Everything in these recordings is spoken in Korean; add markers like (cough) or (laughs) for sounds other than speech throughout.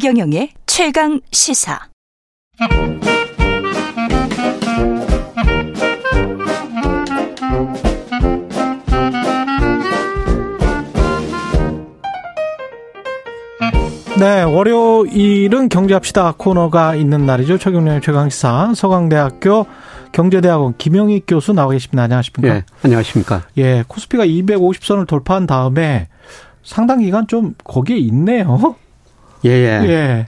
최경영의 최강 시사. 네, 월요일은 경제합시다 코너가 있는 날이죠. 최경련의 최강시사 서강대학교 경제대학원 김영희 교수 나와 계십니다. 안녕하십니까? 예, 안녕하십니까? 예, 코스피가 250선을 돌파한 다음에 상당 기간 좀 거기에 있네요. 예, 예. 예.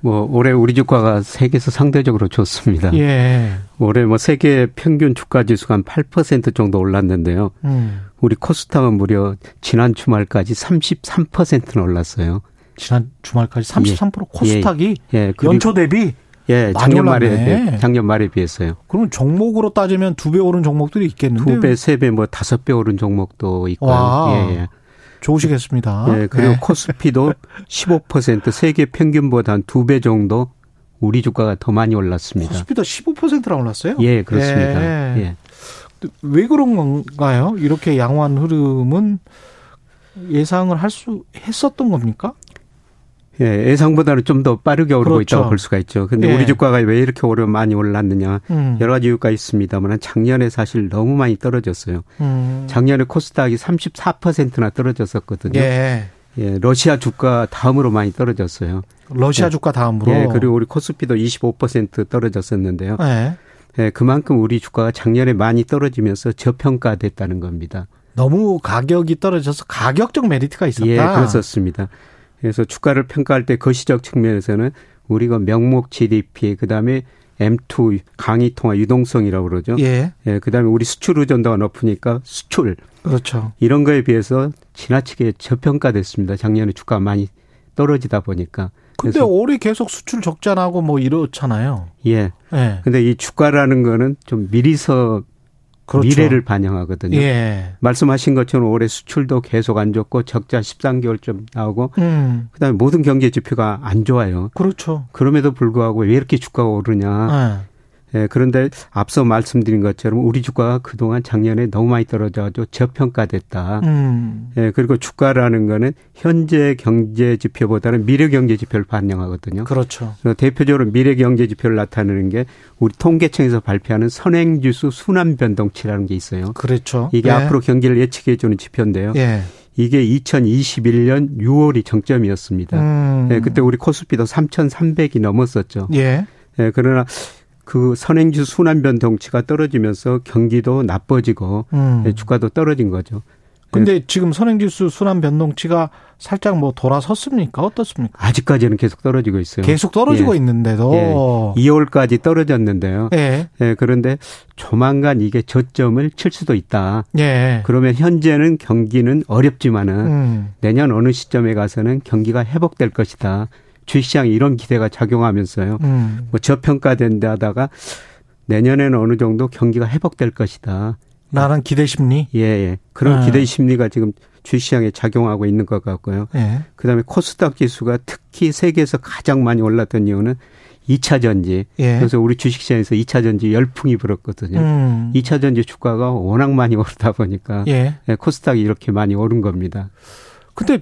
뭐 올해 우리 주가가 세계에서 상대적으로 좋습니다. 예. 올해 뭐 세계 평균 주가 지수가 한 8% 정도 올랐는데요. 음. 우리 코스닥은 무려 지난 주말까지 33%는 올랐어요. 지난 주말까지 33% 코스닥이 예, 연초 대비 예, 작년 말에. 작년 말에 비했어요. 그러면 종목으로 따지면 두 배 오른 종목들이 있겠는데 두 배, 세 배, 뭐 다섯 배 오른 종목도 있고요. 와. 예, 예. 좋으시겠습니다. 예, 그리고 네. 코스피도 (laughs) 15% 세계 평균보다 한 두 배 정도 우리 주가가 더 많이 올랐습니다. 코스피도 15%나 올랐어요? 예, 그렇습니다. 예. 예. 왜 그런 건가요? 이렇게 양호한 흐름은 예상을 할 수 했었던 겁니까? 예, 예상보다는 좀 더 빠르게 오르고 그렇죠. 있다고 볼 수가 있죠. 근데 예. 우리 주가가 왜 이렇게 오래 많이 올랐느냐. 음. 여러 가지 이유가 있습니다만 작년에 사실 너무 많이 떨어졌어요. 음. 작년에 코스닥이 34%나 떨어졌었거든요. 예. 예, 러시아 주가 다음으로 많이 떨어졌어요. 러시아 예. 주가 다음으로. 예, 그리고 우리 코스피도 25% 떨어졌었는데요. 예. 예, 그만큼 우리 주가가 작년에 많이 떨어지면서 저평가됐다는 겁니다. 너무 가격이 떨어져서 가격적 메리트가 있었다. 예, 그랬었습니다. 그래서 주가를 평가할 때 거시적 측면에서는 우리가 명목 GDP, 그 다음에 M2 강의 통화 유동성이라고 그러죠. 예. 예, 그 다음에 우리 수출 의존도가 높으니까 수출 그렇죠. 이런 거에 비해서 지나치게 저평가됐습니다. 작년에 주가가 많이 떨어지다 보니까. 근데 올해 계속 수출 적자나고 뭐 이렇잖아요. 예. 예. 근데 이 주가라는 거는 좀 미리서 그렇죠. 미래를 반영하거든요. 예. 말씀하신 것처럼 올해 수출도 계속 안 좋고 적자 13개월 좀 나오고 음. 그다음에 모든 경제 지표가 안 좋아요. 그렇죠. 그럼에도 불구하고 왜 이렇게 주가가 오르냐. 예. 예, 그런데 앞서 말씀드린 것처럼 우리 주가가 그동안 작년에 너무 많이 떨어져가지고 저평가됐다. 음. 예, 그리고 주가라는 거는 현재 경제 지표보다는 미래 경제 지표를 반영하거든요. 그렇죠. 대표적으로 미래 경제 지표를 나타내는 게 우리 통계청에서 발표하는 선행지수 순환 변동치라는 게 있어요. 그렇죠. 이게 예. 앞으로 경기를 예측해 주는 지표인데요. 예. 이게 2021년 6월이 정점이었습니다. 음. 예, 그때 우리 코스피도 3,300이 넘었었죠. 예. 예, 그러나 그 선행지수 순환 변 동치가 떨어지면서 경기도 나빠지고 음. 예, 주가도 떨어진 거죠. 근데 지금 선행지수 순환 변동치가 살짝 뭐 돌아섰습니까? 어떻습니까? 아직까지는 계속 떨어지고 있어요. 계속 떨어지고 예. 있는데도. 2월까지 떨어졌는데요. 예. 예, 그런데 조만간 이게 저점을 칠 수도 있다. 예. 그러면 현재는 경기는 어렵지만은 음. 내년 어느 시점에 가서는 경기가 회복될 것이다. 주식시장에 이런 기대가 작용하면서요. 음. 뭐 저평가된다 하다가 내년에는 어느 정도 경기가 회복될 것이다. 라는 기대 심리. 예, 예. 그런 아. 기대 심리가 지금 주식시장에 작용하고 있는 것 같고요. 예. 그다음에 코스닥 지수가 특히 세계에서 가장 많이 올랐던 이유는 2차 전지. 예. 그래서 우리 주식시장에서 2차 전지 열풍이 불었거든요. 음. 2차 전지 주가가 워낙 많이 오르다 보니까 예. 예, 코스닥이 이렇게 많이 오른 겁니다. 근데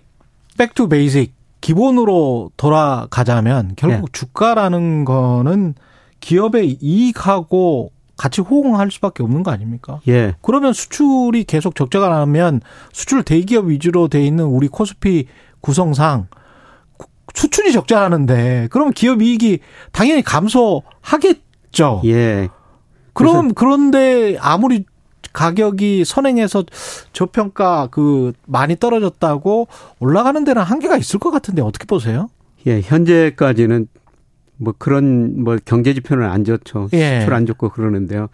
back to basic 기본으로 돌아가자면 결국 네. 주가라는 거는 기업의 이익하고 같이 호응할 수밖에 없는 거 아닙니까? 예. 그러면 수출이 계속 적자가 나면 수출 대기업 위주로 돼 있는 우리 코스피 구성상 수출이 적자라는데 그러면 기업 이익이 당연히 감소하겠죠. 예. 그럼 그런데 아무리 가격이 선행해서 저평가 그 많이 떨어졌다고 올라가는 데는 한계가 있을 것 같은데 어떻게 보세요? 예, 현재까지는 뭐 그런 뭐 경제 지표는 안 좋죠. 예. 수출 안 좋고 그러는데요.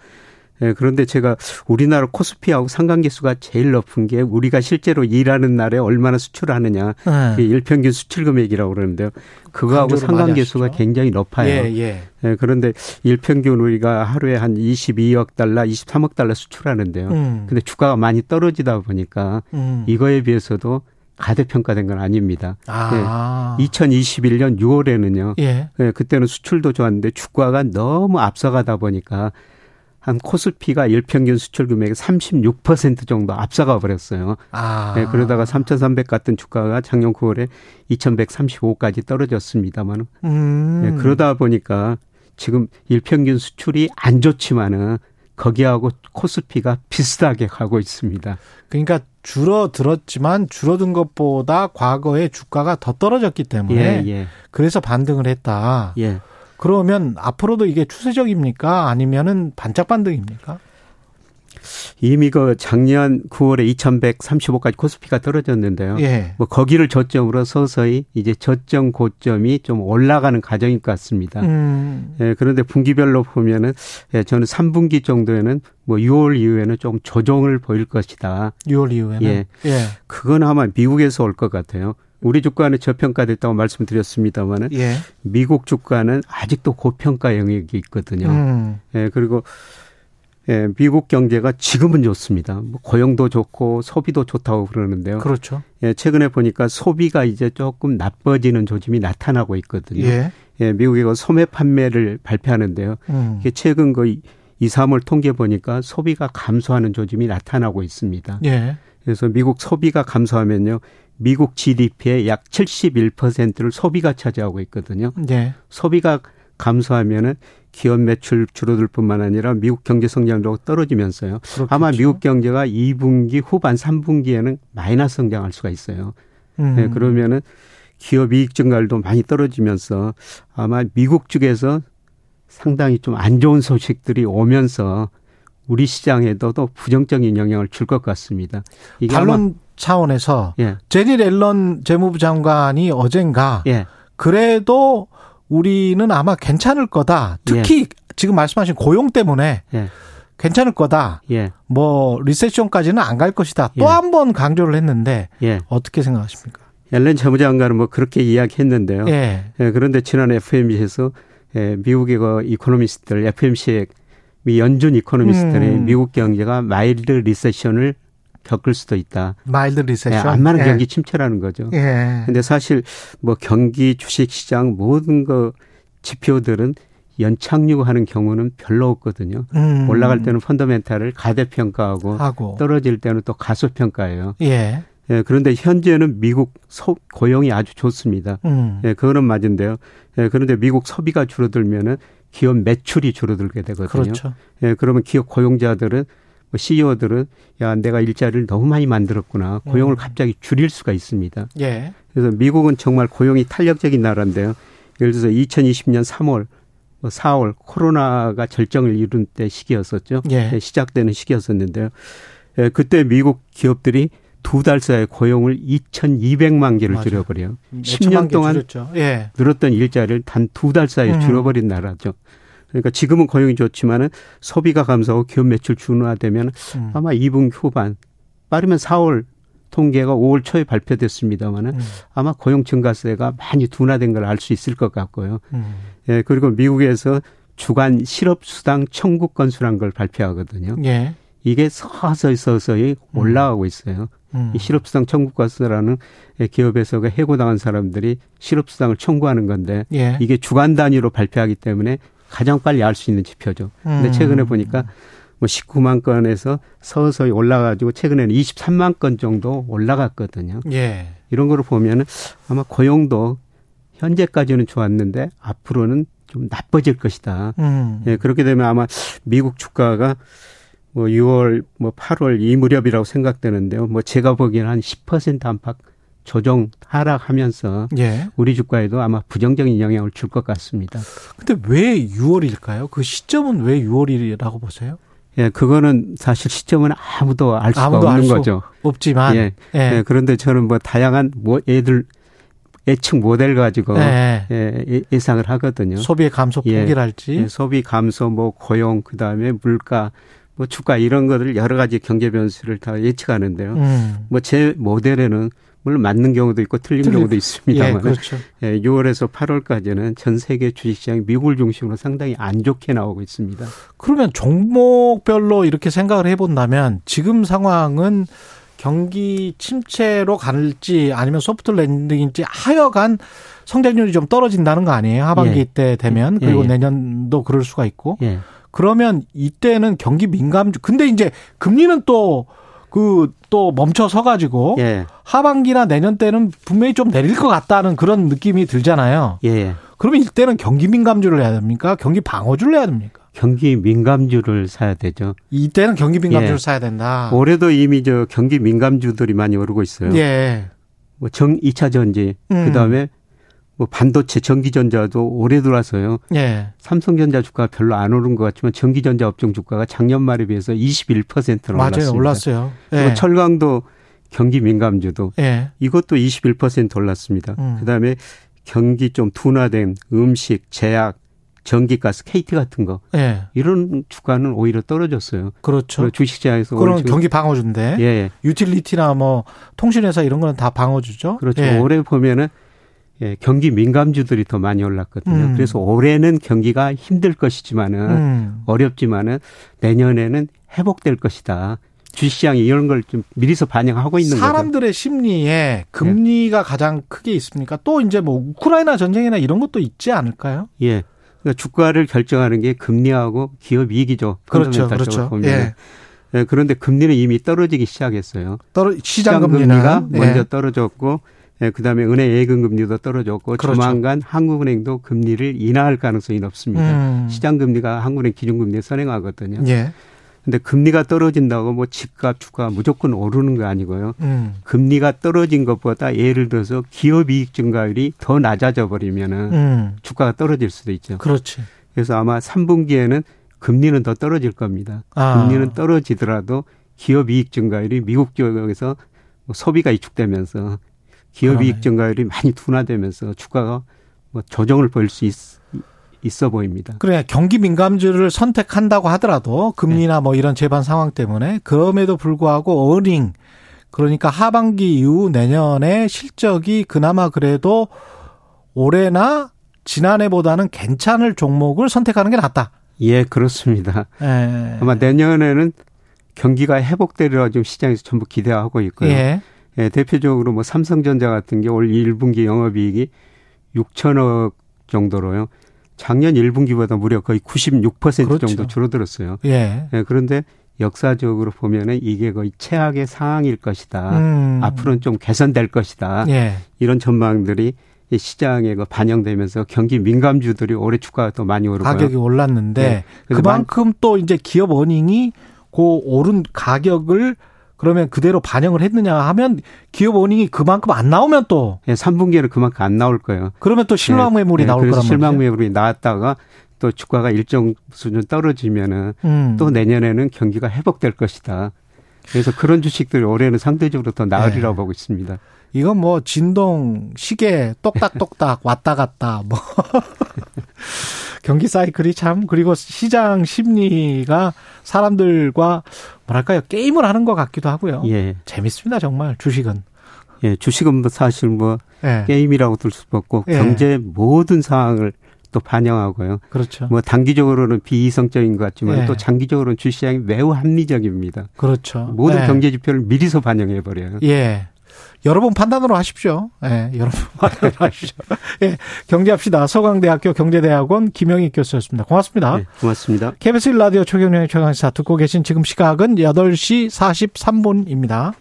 예, 그런데 제가 우리나라 코스피하고 상관계수가 제일 높은 게 우리가 실제로 일하는 날에 얼마나 수출하느냐. 네. 일평균 수출 금액이라고 그러는데요. 그거하고 상관계수가. 굉장히 높아요. 예, 예. 예, 그런데 일평균 우리가 하루에 한 22억 달러, 23억 달러 수출하는데요. 음. 근데 주가가 많이 떨어지다 보니까 음. 이거에 비해서도 가대평가된 건 아닙니다. 아. 2021년 6월에는요. 예. 예, 그때는 수출도 좋았는데 주가가 너무 앞서가다 보니까 한 코스피가 일평균 수출 금액의 36% 정도 앞서가 버렸어요. 아. 네, 그러다가 3,300 같은 주가가 작년 9월에 2,135까지 떨어졌습니다만, 음. 네, 그러다 보니까 지금 일평균 수출이 안 좋지만은 거기하고 코스피가 비슷하게 가고 있습니다. 그러니까 줄어들었지만 줄어든 것보다 과거에 주가가 더 떨어졌기 때문에 예, 예. 그래서 반등을 했다. 예. 그러면 앞으로도 이게 추세적입니까? 아니면은 반짝 반등입니까? 이미 그 작년 9월에 2135까지 코스피가 떨어졌는데요. 예. 뭐 거기를 저점으로 서서히 이제 저점 고점이 좀 올라가는 과정인 것 같습니다. 음. 예, 그런데 분기별로 보면은 예, 저는 3분기 정도에는 뭐 6월 이후에는 좀 조정을 보일 것이다. 6월 이후에는 예. 예. 그건 아마 미국에서 올 것 같아요. 우리 주가는 저평가됐다고 말씀드렸습니다만은 예. 미국 주가는 아직도 고평가 영역이 있거든요. 음. 예, 그리고 예, 미국 경제가 지금은 좋습니다. 뭐 고용도 좋고 소비도 좋다고 그러는데요. 그렇죠. 예, 최근에 보니까 소비가 이제 조금 나빠지는 조짐이 나타나고 있거든요. 예. 예 미국이 그 소매 판매를 발표하는데요. 음. 이게 최근 그 2, 3월 통계 보니까 소비가 감소하는 조짐이 나타나고 있습니다. 예. 그래서 미국 소비가 감소하면요. 미국 GDP의 약 71%를 소비가 차지하고 있거든요. 예. 소비가 감소하면은 기업 매출 줄어들 뿐만 아니라 미국 경제 성장도 떨어지면서요. 그렇겠죠. 아마 미국 경제가 2분기 후반 3분기에는 마이너스 성장할 수가 있어요. 음. 네, 그러면은 기업 이익 증가율도 많이 떨어지면서 아마 미국 쪽에서 상당히 좀 안 좋은 소식들이 오면서 우리 시장에도 또 부정적인 영향을 줄 것 같습니다. 이게 반론 차원에서 예. 제니 렐런 재무부 장관이 어젠가 예. 그래도 우리는 아마 괜찮을 거다. 특히 예. 지금 말씀하신 고용 때문에 예. 괜찮을 거다. 예. 뭐 리세션까지는 안 갈 것이다. 또 한번 예. 강조를 했는데 예. 어떻게 생각하십니까? 옐런 재무장관은 뭐 그렇게 이야기했는데요. 예. 그런데 지난 FOMC에서 미국의 그 economist들 FOMC의 미 연준 economist들이 음. 미국 경제가 mild recession을 겪을 수도 있다. mild recession. 예, 완만한 예. 경기 침체라는 거죠. 예. 근데 사실 뭐 경기 주식 시장 모든 거 지표들은 연착륙하는 경우는 별로 없거든요. 음. 올라갈 때는 fundamental을 과대평가하고 하고. 떨어질 때는 또 과소평가예요. 예. 예, 그런데 현재는 미국 소, 고용이 아주 좋습니다. 음. 예, 그거는 맞은데요. 예, 그런데 미국 소비가 줄어들면은 기업 매출이 줄어들게 되거든요. 그렇죠. 예, 그러면 기업 고용자들은 뭐 CEO들은 야 내가 일자리를 너무 많이 만들었구나 고용을 음. 갑자기 줄일 수가 있습니다. 예. 그래서 미국은 정말 고용이 탄력적인 나라인데요. 예를 들어서 2020년 3월, 4월 뭐 코로나가 절정을 이룬 때 시기였었죠. 예. 네, 시작되는 시기였었는데요. 예, 그때 미국 기업들이 두 달 사이에 고용을 2,200만 개를 맞아. 줄여버려요. 10년 동안 예. 늘었던 일자리를 단 두 달 사이에 음. 줄여버린 나라죠. 그러니까 지금은 고용이 좋지만은 소비가 감소하고 기업 매출 준화되면 음. 아마 2분 후반 빠르면 4월 통계가 5월 초에 발표됐습니다마는 음. 아마 고용 증가세가 많이 둔화된 걸 알 수 있을 것 같고요. 음. 예, 그리고 미국에서 주간 실업 수당 청구 건수란 걸 발표하거든요. 예. 이게 서서히 서서히 음. 올라가고 있어요. 음. 이 실업수당 청구 건수라는 기업에서 해고당한 사람들이 실업수당을 청구하는 건데 예. 이게 주간 단위로 발표하기 때문에 가장 빨리 알 수 있는 지표죠. 근데 음. 최근에 보니까 뭐 19만 건에서 서서히 올라가지고 최근에는 23만 건 정도 올라갔거든요. 예. 이런 거를 보면은 아마 고용도 현재까지는 좋았는데 앞으로는 좀 나빠질 것이다. 음. 예, 그렇게 되면 아마 미국 주가가 뭐 6월 뭐 8월 이 무렵이라고 생각되는데요. 뭐 제가 보기에는 한 10% 안팎 조정 하락하면서 예. 우리 주가에도 아마 부정적인 영향을 줄 것 같습니다. 근데 왜 6월일까요? 그 시점은 왜 6월이라고 보세요? 예, 그거는 사실 시점은 아무도 알 수가 아무도 없는 거죠. 없지만. 예. 예. 예. 그런데 저는 뭐 다양한 뭐 애들 예측 모델 가지고 예. 예, 예상을 하거든요. 소비의 감소 폭이랄지. 예, 소비 감소 뭐 고용 그다음에 물가 뭐 주가 이런 것들 여러 가지 경제 변수를 다 예측하는데요. 음. 뭐제 모델에는 물론 맞는 경우도 있고 틀린 틀린, 경우도 있습니다만 예, 그렇죠. 예, 6월에서 8월까지는 전 세계 주식시장이 미국을 중심으로 상당히 안 좋게 나오고 있습니다. 그러면 종목별로 이렇게 생각을 해본다면 지금 상황은 경기 침체로 갈지 아니면 소프트 랜딩인지 하여간 성장률이 좀 떨어진다는 거 아니에요? 하반기 예. 때 되면 그리고 예, 예. 내년도 그럴 수가 있고 예. 그러면 이때는 경기 민감주 근데 이제 금리는 또 그 또 멈춰 서 가지고 예. 하반기나 내년 때는 분명히 좀 내릴 것 같다는 그런 느낌이 들잖아요. 예. 그러면 이때는 경기 민감주를 해야 됩니까? 경기 방어주를 해야 됩니까? 경기 민감주를 사야 되죠. 이때는 경기 민감주를 예. 사야 된다. 올해도 이미 저 경기 민감주들이 많이 오르고 있어요. 예. 뭐 정, 2차 전지, 음. 그 다음에 뭐 반도체, 전기전자도 올해 들어와서요. 예. 삼성전자 주가가 별로 안 오른 것 같지만 전기전자 업종 주가가 작년 말에 비해서 21%는 맞아요. 올랐습니다. 올랐어요. 예. 철강도 경기 민감주도 예. 이것도 21% 올랐습니다. 음. 그다음에 경기 좀 둔화된 음식, 제약, 전기가스, KT 같은 거 예. 이런 주가는 오히려 떨어졌어요. 그렇죠. 주식시장에서 그런 경기 방어주인데 예. 유틸리티나 뭐 통신회사 이런 거는 다 방어주죠. 그렇죠. 예. 올해 보면은 예, 경기 민감주들이 더 많이 올랐거든요. 음. 그래서 올해는 경기가 힘들 것이지만은 음. 어렵지만은 내년에는 회복될 것이다. 주시장이 이런 걸 좀 미리서 반영하고 있는 거죠. 사람들의 심리에 금리가 예. 가장 크게 있습니까? 또 이제 뭐 우크라이나 전쟁이나 이런 것도 있지 않을까요? 예. 그러니까 주가를 결정하는 게 금리하고 기업 이익이죠. 그렇죠. 그렇죠. 보면. 예. 예. 그런데 금리는 이미 떨어지기 시작했어요. 떨어 시장 금리가 먼저 예. 떨어졌고 예, 그다음에 은행 예금 금리도 떨어졌고 그렇죠. 조만간 한국은행도 금리를 인하할 가능성이 높습니다. 음. 시장 금리가 한국은행 기준 금리에 선행하거든요. 예. 근데 금리가 떨어진다고 뭐 집값 주가 무조건 오르는 거 아니고요. 음. 금리가 떨어진 것보다 예를 들어서 기업 이익 증가율이 더 낮아져 버리면은 음. 주가가 떨어질 수도 있죠. 그렇지. 그래서 아마 3분기에는 금리는 더 떨어질 겁니다. 아. 금리는 떨어지더라도 기업 이익 증가율이 미국 지역에서 뭐 소비가 위축되면서 기업 그러네. 이익 증가율이 많이 둔화되면서 주가가 뭐 조정을 보일 수 있, 있어 보입니다. 그래 경기 민감주를 선택한다고 하더라도 금리나 네. 뭐 이런 재반 상황 때문에 그럼에도 불구하고 어닝 그러니까 하반기 이후 내년에 실적이 그나마 그래도 올해나 지난해보다는 괜찮을 종목을 선택하는 게 낫다. 예, 그렇습니다. 예. 아마 내년에는 경기가 회복되리라 지금 시장에서 전부 기대하고 있고요. 예. 예, 대표적으로 뭐 삼성전자 같은 게 올 1분기 영업이익이 6천억 정도로요. 작년 1분기보다 무려 거의 96% 그렇죠. 정도 줄어들었어요. 예. 예. 그런데 역사적으로 보면은 이게 거의 최악의 상황일 것이다. 음. 앞으로는 좀 개선될 것이다. 예. 이런 전망들이 시장에 그 반영되면서 경기 민감주들이 올해 주가가 더 많이 오르고 가격이 올랐는데 네. 그만큼 또 이제 기업 어닝이 그 오른 가격을 그러면 그대로 반영을 했느냐 하면 기업 원인이 그만큼 안 나오면 또 예, 3분기에는 그만큼 안 나올 거예요. 그러면 또 실망 매물이 예, 나올 거란 말이죠. 실망 매물이 나왔다가 또 주가가 일정 수준 떨어지면은 음. 또 내년에는 경기가 회복될 것이다. 그래서 그런 주식들이 올해는 상대적으로 더 나으리라고 네. 보고 있습니다. 이건 뭐 진동 시계 똑딱똑딱 왔다 갔다 뭐 (laughs) 경기 사이클이 참 그리고 시장 심리가 사람들과 뭐랄까요 게임을 하는 것 같기도 하고요. 예. 재밌습니다 정말 주식은. 예, 주식은 뭐 사실 뭐 예. 게임이라고 들 수도 없고 예. 경제 모든 상황을 또 반영하고요. 그렇죠. 뭐 단기적으로는 비이성적인 것 같지만 예. 또 장기적으로는 주시장이 매우 합리적입니다. 그렇죠. 모든 예. 경제 지표를 미리서 반영해 버려요. 예. 여러분 판단으로 하십시오. 예, 네, 여러분 (laughs) 판단으로 하십시오. 예, 경제합시다. 서강대학교 경제대학원 김영희 교수였습니다. 고맙습니다. 네, 고맙습니다. KBS 라디오 최경영의 최강시사 듣고 계신 지금 시각은 8시 43분입니다.